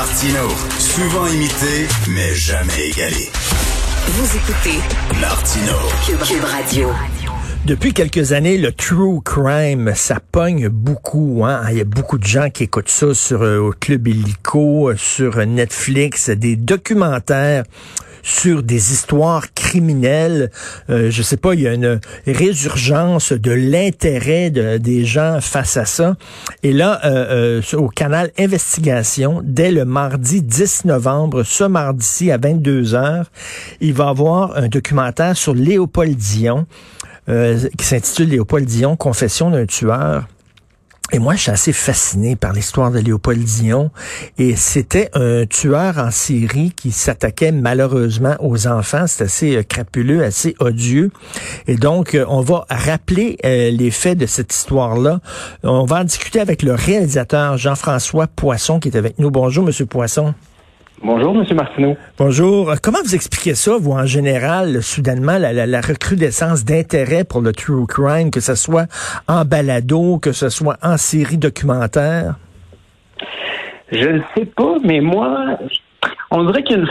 Martino, souvent imité, mais jamais égalé. Vous écoutez Martino. Cube, Radio. Depuis quelques années, le true crime, ça pogne beaucoup. Hein? Il y a beaucoup de gens qui écoutent ça sur euh, Club Illico, sur Netflix, des documentaires sur des histoires criminelles. Euh, je sais pas, il y a une résurgence de l'intérêt de, des gens face à ça. Et là, euh, euh, au canal Investigation, dès le mardi 10 novembre, ce mardi-ci à 22 heures, il va avoir un documentaire sur Léopold Dion. Euh, qui s'intitule Léopold Dion, Confession d'un tueur. Et moi, je suis assez fasciné par l'histoire de Léopold Dion. Et c'était un tueur en série qui s'attaquait malheureusement aux enfants. C'est assez euh, crapuleux, assez odieux. Et donc, euh, on va rappeler euh, les faits de cette histoire-là. On va en discuter avec le réalisateur Jean-François Poisson qui est avec nous. Bonjour, Monsieur Poisson. Bonjour, M. Martineau. Bonjour. Comment vous expliquez ça, vous, en général, soudainement, la, la, la recrudescence d'intérêt pour le true crime, que ce soit en balado, que ce soit en série documentaire? Je ne sais pas, mais moi, on dirait qu'il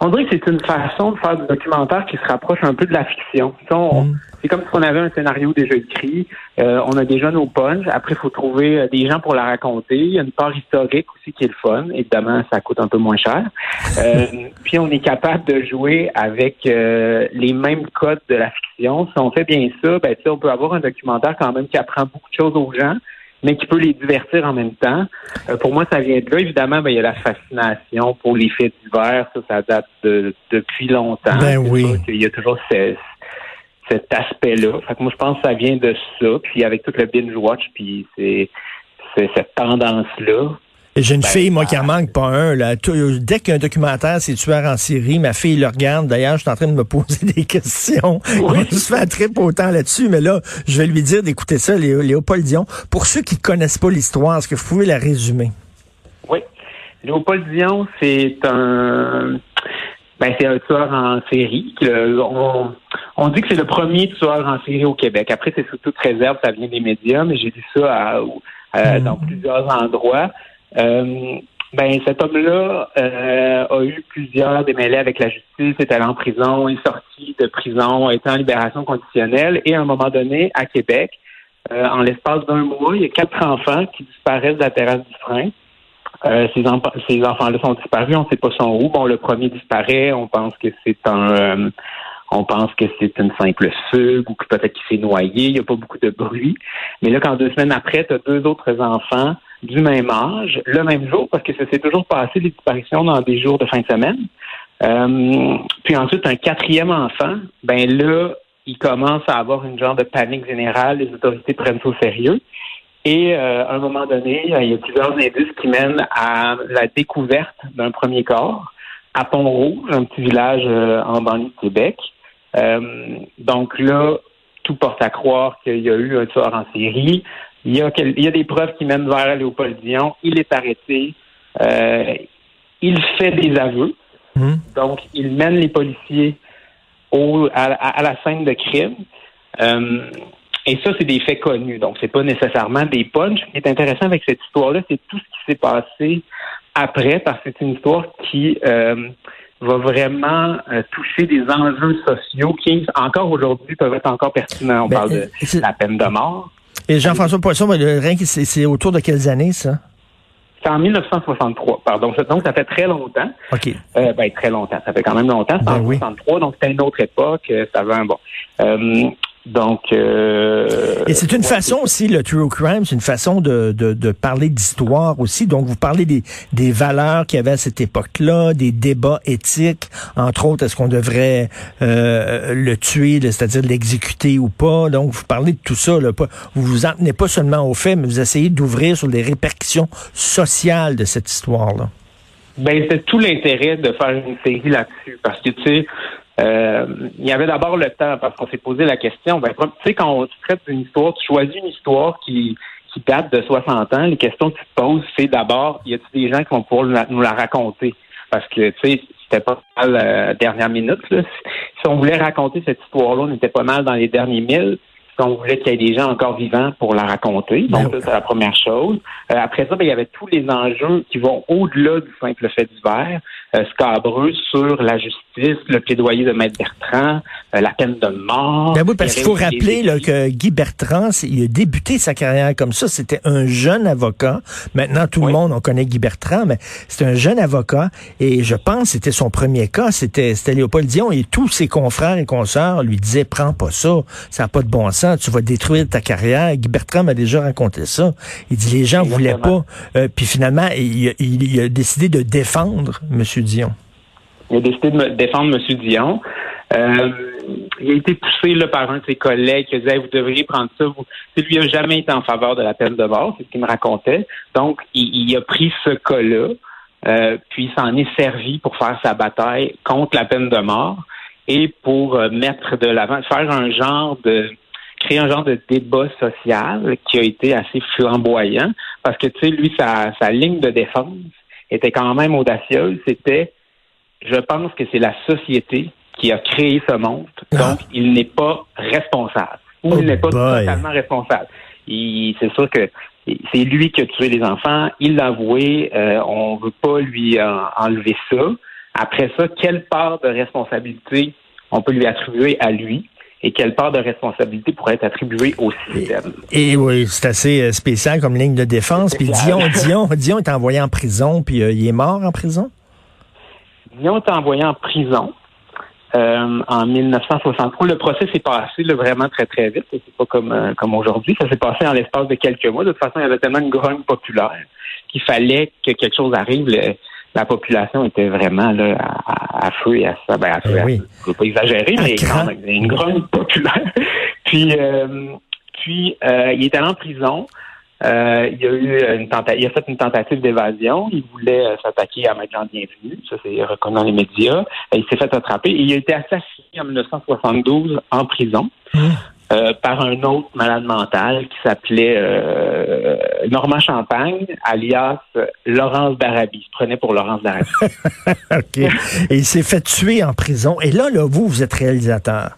on dirait que c'est une façon de faire du documentaire qui se rapproche un peu de la fiction. On, mm. C'est comme si on avait un scénario déjà écrit. Euh, on a déjà nos punches. Après, il faut trouver euh, des gens pour la raconter. Il y a une part historique aussi qui est le fun. Évidemment, ça coûte un peu moins cher. Euh, puis, on est capable de jouer avec les mêmes codes de la fiction. Si on fait bien ça, ben, on peut avoir un documentaire quand même qui apprend beaucoup de choses aux gens mais qui peut les divertir en même temps. pour moi, ça vient de là. Évidemment, ben, il y a la fascination pour les faits divers. Ça, ça date de, depuis longtemps. Ben oui. Il y a toujours cet aspect-là. Fait que moi, je pense que ça vient de ça. Puis avec tout le binge-watch, puis c'est cette tendance-là. J'ai une ben, fille, moi, qui en manque pas un. Là. Dès qu'il y a un documentaire, c'est tueur en série, ma fille le regarde. D'ailleurs, je suis en train de me poser des questions. Oui. Je fais un trip autant là-dessus, mais là, je vais lui dire d'écouter ça, Léopold Dion. Pour ceux qui connaissent pas l'histoire, est-ce que vous pouvez la résumer? Oui. Léopold Dion, c'est un ben, c'est un tueur en série. on, on, dit que c'est le premier tueur en série au Québec. Après, c'est sous toute réserve, ça vient des médias, mais j'ai dit ça à, hmm. dans plusieurs endroits. Euh, ben, cet homme-là euh, a eu plusieurs démêlés avec la justice, est allé en prison, est sorti de prison, est en libération conditionnelle, et à un moment donné, à Québec, euh, en l'espace d'un mois, il y a quatre enfants qui disparaissent de la terrasse du frein. Euh, ces, enfants-là sont disparus, on ne sait pas son où. Bon, le premier disparaît, on pense que c'est un euh, on pense que c'est une simple fugue ou que peut-être qu'il s'est noyé, il n'y a pas beaucoup de bruit. Mais là, quand deux semaines après, tu as deux autres enfants du même âge, le même jour, parce que ça s'est toujours passé les disparitions dans des jours de fin de semaine. Euh, puis ensuite, un quatrième enfant, ben là, il commence à avoir une genre de panique générale, les autorités prennent ça au sérieux. Et euh, à un moment donné, il y a plusieurs indices qui mènent à la découverte d'un premier corps à Pont-Rouge, un petit village euh, en banlieue de Québec. Euh, donc là, tout porte à croire qu'il y a eu un tueur en série. Il y a, il y a des preuves qui mènent vers Léopold Dion. Il est arrêté. il fait des aveux. Mmh. Donc, il mène les policiers au, à, à, la scène de crime. Et ça, c'est des faits connus. Donc, c'est pas nécessairement des punchs. Ce qui est intéressant avec cette histoire-là, c'est tout ce qui s'est passé après, parce que c'est une histoire qui euh, va vraiment euh, toucher des enjeux sociaux qui, encore aujourd'hui, peuvent être encore pertinents. On ben, parle de euh, la peine de mort. Et Jean-François Poisson, c'est autour de quelles années, ça? C'est en 1963, pardon. Donc, ça fait très longtemps. OK. ben, très longtemps. Ça fait quand même longtemps. C'est en 1963, donc c'était une autre époque. Ça avait un bon. Donc, euh, et c'est une façon aussi le true crime, c'est une façon de, de, de parler d'histoire aussi. Donc, vous parlez des, des valeurs qu'il y avait à cette époque-là, des débats éthiques, entre autres, est-ce qu'on devrait euh, le tuer, c'est-à-dire l'exécuter ou pas? Donc, vous parlez de tout ça. Là, vous vous en tenez pas seulement aux faits, mais vous essayez d'ouvrir sur les répercussions sociales de cette histoire-là. Ben, c'est tout l'intérêt de faire une série là-dessus, parce que tu sais euh, il y avait d'abord le temps, parce qu'on s'est posé la question, ben, tu sais, quand on traite d'une histoire, tu choisis une histoire qui, qui date de 60 ans, les questions que tu te poses, c'est d'abord, y a-t-il des gens qui vont pouvoir nous la raconter? Parce que, tu sais, c'était pas mal euh, dernière minute. Là. Si on voulait raconter cette histoire-là, on était pas mal dans les derniers milles. Qu'on voulait qu'il y ait des gens encore vivants pour la raconter. Donc, Ben ça, c'est la première chose. Euh, après ça, ben, il y avait tous les enjeux qui vont au-delà du simple fait divers. Euh, scabreux sur la justice, le plaidoyer de Maître Bertrand, euh, la peine de mort. Ben oui, parce qu'il faut rappeler là, que Guy Bertrand, il a débuté sa carrière comme ça. C'était un jeune avocat. Maintenant, tout le monde, on connaît Guy Bertrand, mais c'est un jeune avocat. Et je pense que c'était son premier cas. C'était c'était Léopold Dion. Et tous ses confrères et consoeurs lui disaient, prends pas ça. Ça n'a pas de bon sens. Tu vas détruire ta carrière. Guy Bertrand m'a déjà raconté ça. Il dit, les gens voulaient Exactement. pas. Euh, puis finalement, il, il- il a décidé de défendre M. Dion. Il a décidé de me défendre M. Dion. Euh, il a été poussé là, par un de ses collègues qui disait Hey, vous devriez prendre ça. Vous... Lui n'a jamais été en faveur de la peine de mort, c'est ce qu'il me racontait. Donc, il, il a pris ce cas-là, euh, puis il s'en est servi pour faire sa bataille contre la peine de mort et pour euh, mettre de l'avant, faire un genre de créer un genre de débat social qui a été assez flamboyant parce que tu sais lui sa, sa ligne de défense était quand même audacieuse c'était je pense que c'est la société qui a créé ce monstre, Ah. donc il n'est pas responsable. Ou Oh il n'est pas boy. totalement responsable. Il- C'est sûr que c'est lui qui a tué les enfants, il l'a avoué, euh, on veut pas lui euh, enlever ça. Après ça, quelle part de responsabilité on peut lui attribuer à lui? Et quelle part de responsabilité pourrait être attribuée au système? Et oui, c'est assez euh, spécial comme ligne de défense. Puis Dion. Dion, Dion est envoyé en prison, puis euh, il est mort en prison? Dion est envoyé en prison euh, en 1963. Le procès s'est passé là, vraiment très, très vite. C'est pas comme, euh, comme aujourd'hui. Ça s'est passé en l'espace de quelques mois. De toute façon, il y avait tellement une grogne populaire qu'il fallait que quelque chose arrive. Le- la population était vraiment là, à, feu et à ça. Ben, à feu à oui. Je ne pas exagérer, À mais quand même, une grogne populaire. puis, euh, puis euh, il est allé en prison. Euh, il a eu une tentative, il a fait une tentative d'évasion. Il voulait euh, s'attaquer à Maître Bienvenu. Ça, c'est reconnu dans les médias. Il s'est fait attraper et il a été assassiné en 1972 en prison. Hum. Euh, par un autre malade mental qui s'appelait euh, Normand Champagne, alias Laurence d'Arabie. Il se prenait pour Laurence d'Arabie. OK. Et il s'est fait tuer en prison. Et là, là, vous, vous êtes réalisateur.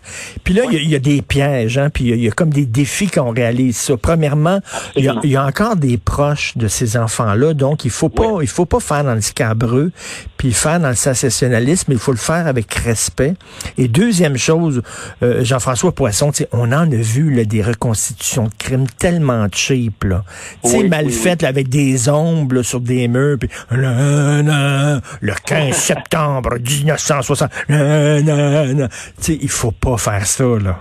Puis là, il y a- y, a des pièges, hein, puis il y a- y, a comme des défis qu'on réalise ça. Premièrement, il y, a, y a encore des proches de ces enfants-là, donc il faut pas, il faut pas faire dans le scabreux, puis faire dans le sensationnalisme, il faut le faire avec respect. Et deuxième chose, euh, Jean-François Poisson, tu sais, on a vu là, des reconstitutions de crimes tellement cheap, là. Tu sais, Oui, mal oui, faites avec des ombres là, sur des murs, puis le 15 septembre 1960. là, là, là. Tu sais, il faut pas faire ça, là.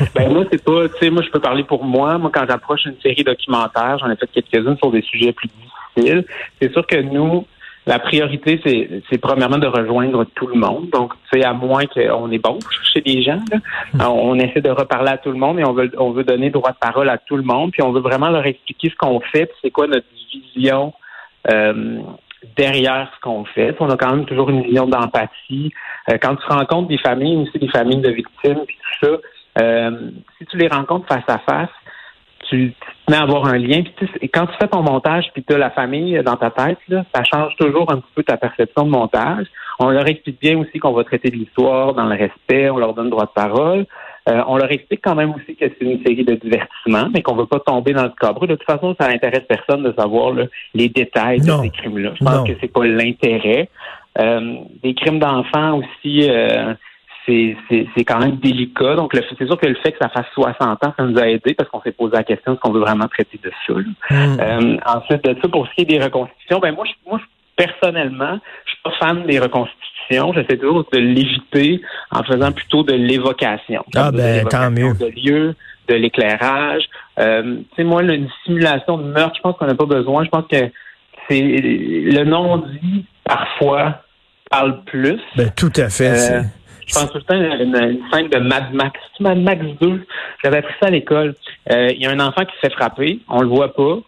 Ben moi, c'est pas, tu sais, moi je peux parler pour moi. Moi, quand j'approche une série documentaire, j'en ai fait quelques-unes sur des sujets plus difficiles. C'est sûr que nous, la priorité, c'est, c'est premièrement de rejoindre tout le monde. Donc, tu sais, à moins qu'on est bon pour chercher des gens, là, on, on essaie de reparler à tout le monde et on veut, on veut donner droit de parole à tout le monde. Puis on veut vraiment leur expliquer ce qu'on fait, puis c'est quoi notre vision euh, derrière ce qu'on fait. Puis On a quand même toujours une vision d'empathie. Euh, quand tu rencontres des familles, aussi des familles de victimes, puis tout ça, euh, si tu les rencontres face à face, tu, tu te mets à avoir un lien. Puis tu quand tu fais ton montage, puis tu as la famille dans ta tête, là, ça change toujours un petit peu ta perception de montage. On leur explique bien aussi qu'on va traiter de l'histoire dans le respect, on leur donne droit de parole. Euh, on leur explique quand même aussi que c'est une série de divertissements, mais qu'on veut pas tomber dans le cabre. De toute façon, ça n'intéresse personne de savoir là, les détails Non. de ces crimes-là. Je pense Non. que c'est pas l'intérêt. Euh, des crimes d'enfants aussi, euh, c'est c'est- c'est quand même délicat. Donc, le- c'est sûr que le fait que ça fasse 60 ans, ça nous a aidé parce qu'on s'est posé la question est-ce qu'on veut vraiment traiter de ça. Hum. Euh, ensuite de ça, pour ce qui est des reconstitutions, ben moi, je, moi, je- personnellement, je suis pas fan des reconstitutions. J'essaie toujours de l'éviter en faisant plutôt de l'évocation. Ah, ben, tant mieux. De lieux, de l'éclairage. Euh, tu sais, moi, une simulation de meurtre, je pense qu'on n'a pas besoin. Je pense que c'est le non-dit, parfois, parle plus. Ben, tout à fait. Euh, Je pense tout le temps à une, une scène de Mad Max. Mad Max 2. J'avais appris ça à l'école. Euh, Il y a un enfant qui se fait frapper. On le voit pas,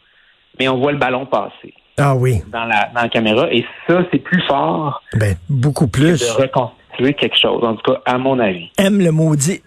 mais on voit le ballon passer Ah oui, dans la, dans la caméra. Et ça, c'est plus fort ben, beaucoup de plus. reconstituer quelque chose. En tout cas, à mon avis. M le maudit.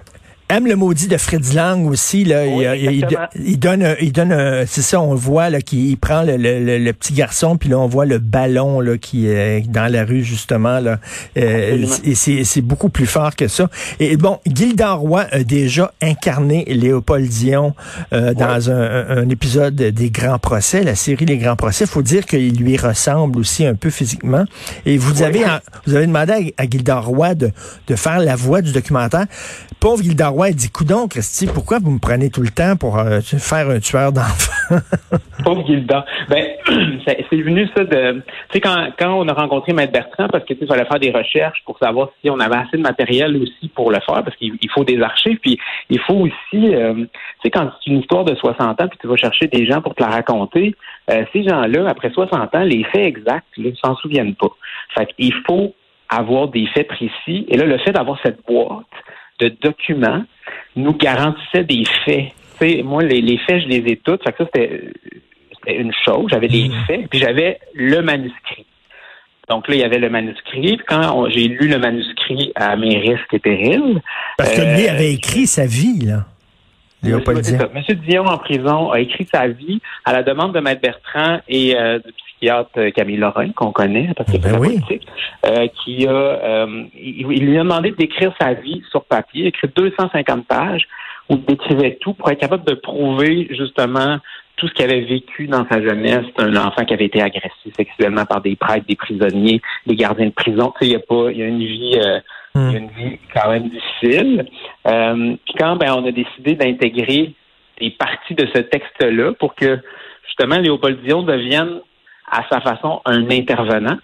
Aime le maudit de Fritz Lang aussi. Là, Oui, il, il- exactement. il donne, il donne, c'est ça, on voit là, qu'il prend le, le- le- le petit garçon, puis là on voit le ballon là qui est dans la rue justement là. Euh, et c'est c'est beaucoup plus fort que ça. Et bon, Gilda Roy a déjà incarné Léopold Dion euh, dans un, un- un épisode des Grands Procès, la série Les Grands Procès. Faut dire qu'il lui ressemble aussi un peu physiquement. Et vous avez vous avez demandé à, à Gilda Roy de, de faire la voix du documentaire. Pauvre Gilda Roy, elle dit Coudon, Christy, pourquoi vous me prenez tout le temps pour euh, faire un tueur d'enfants? Pauvre Gilda. Ben, c'est venu ça de. Tu sais, quand, quand on a rencontré Maître Bertrand, parce que tu fallait faire des recherches pour savoir si on avait assez de matériel aussi pour le faire, parce qu'il il faut des archives, puis il faut aussi. euh, tu sais, quand c'est une histoire de 60 ans, puis tu vas chercher des gens pour te la raconter, euh, ces gens-là, après 60 ans, les faits exacts, là, ils s'en souviennent pas. Fait qu'il faut avoir des faits précis. Et là, le fait d'avoir cette boîte de documents nous garantissait des faits. Moi, les, les faits, je les ai. Fait que ça, c'était une chose. J'avais les faits, puis j'avais le manuscrit. Donc là, il y avait le manuscrit. Quand j'ai lu le manuscrit à mes risques et périls, Parce que lui Euh, avait écrit sa vie, là. Léopold Dion. Monsieur Dion, en prison, a écrit sa vie à la demande de Maître Bertrand et euh, du psychiatre euh, Camille Lorrain, qu'on connaît, parce que Ben c'est la oui. politique, euh, qui a, euh, il, il lui a demandé d'écrire sa vie sur papier, écrit 250 pages, où il décrivait tout pour être capable de prouver justement tout ce qu'il avait vécu dans sa jeunesse. Un enfant qui avait été agressé sexuellement par des prêtres, des prisonniers, des gardiens de prison. Tu sais, il y a pas, il y a une vie, euh, Hmm. il y a une vie quand même difficile. Puis quand ben, on a décidé d'intégrer des parties de ce texte-là pour que justement Léopold Dion devienne à sa façon un intervenant,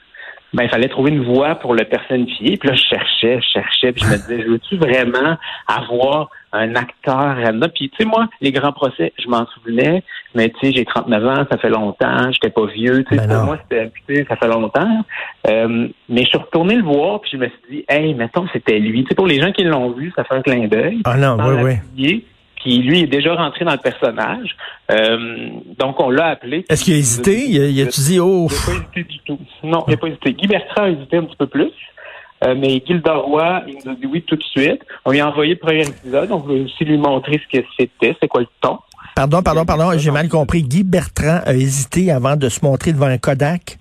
ben, il fallait trouver une voie pour le personnifier. Puis là, je cherchais, je cherchais, puis je me disais, je veux-tu vraiment avoir un acteur random? Puis, tu sais, moi, les grands procès, je m'en souvenais, mais tu sais, j'ai 39 ans, ça fait longtemps, j'étais pas vieux, tu sais, Ben pour moi, c'était, tu sais, ça fait longtemps. Euh, mais je suis retourné le voir, puis je me suis dit, hey, mettons, c'était lui. Tu sais, pour les gens qui l'ont vu, ça fait un clin d'œil. Ah non, oui, oui. Puis lui est déjà rentré dans le personnage. Euh, donc on l'a appelé. Est-ce qu'il a hésité? Il a, il a-tu dit, oh, Il n'a pas hésité du tout. Non, il n'a pas hésité. Guy Bertrand a hésité un petit peu plus. Euh, mais Gilda Roy, il nous a dit oui tout de suite. On lui a envoyé le premier épisode. On voulait aussi lui montrer ce que c'était, c'est quoi le ton. pardon, pardon, pardon, j'ai mal compris. Guy Bertrand a hésité avant de se montrer devant un Kodak?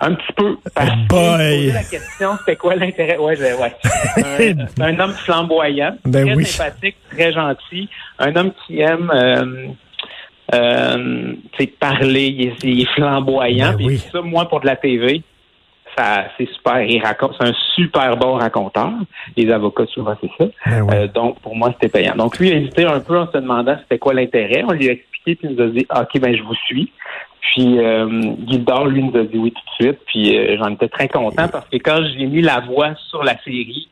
Un petit peu. Parce Oh posait la question, c'était quoi l'intérêt? Ouais, ouais. Un, un homme flamboyant, Ben très oui. sympathique, très gentil. Un homme qui aime euh, euh, tu sais, parler, il est, il est flamboyant. Ben oui. ça, moi, pour de la TV, ça, c'est super. Il raconte, c'est un super bon raconteur. Les avocats, souvent, c'est ça. Ben. Euh, donc, pour moi, c'était payant. Donc, lui, il a hésité un peu en se demandant c'était quoi l'intérêt. On lui a expliqué, puis il nous a dit, Ah, OK, ben, je vous suis. Puis, euh, Gildor, lui, nous a dit oui tout de suite. Puis, euh, j'en étais très content parce que quand j'ai mis la voix sur la série,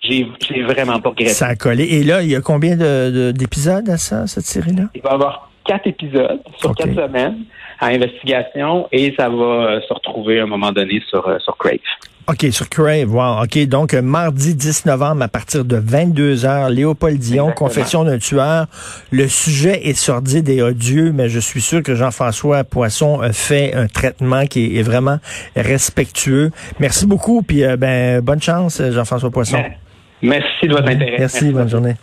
j'ai, vraiment pas regretté. Ça a collé. Et là, il y a combien de- de- d'épisodes à ça, cette série-là? Il va y avoir quatre épisodes sur quatre semaines à investigation et ça va euh, se retrouver à un moment donné sur, euh, sur Crave. OK, sur Crave, wow. OK, donc euh, mardi 10 novembre à partir de 22h, Léopold Dion, Exactement. Confession d'un tueur. Le sujet est sordide et odieux, mais je suis sûr que Jean-François Poisson a fait un traitement qui est, est vraiment respectueux. Merci beaucoup, puis euh, ben bonne chance, Jean-François Poisson. Merci de votre intérêt. Merci, bonne journée.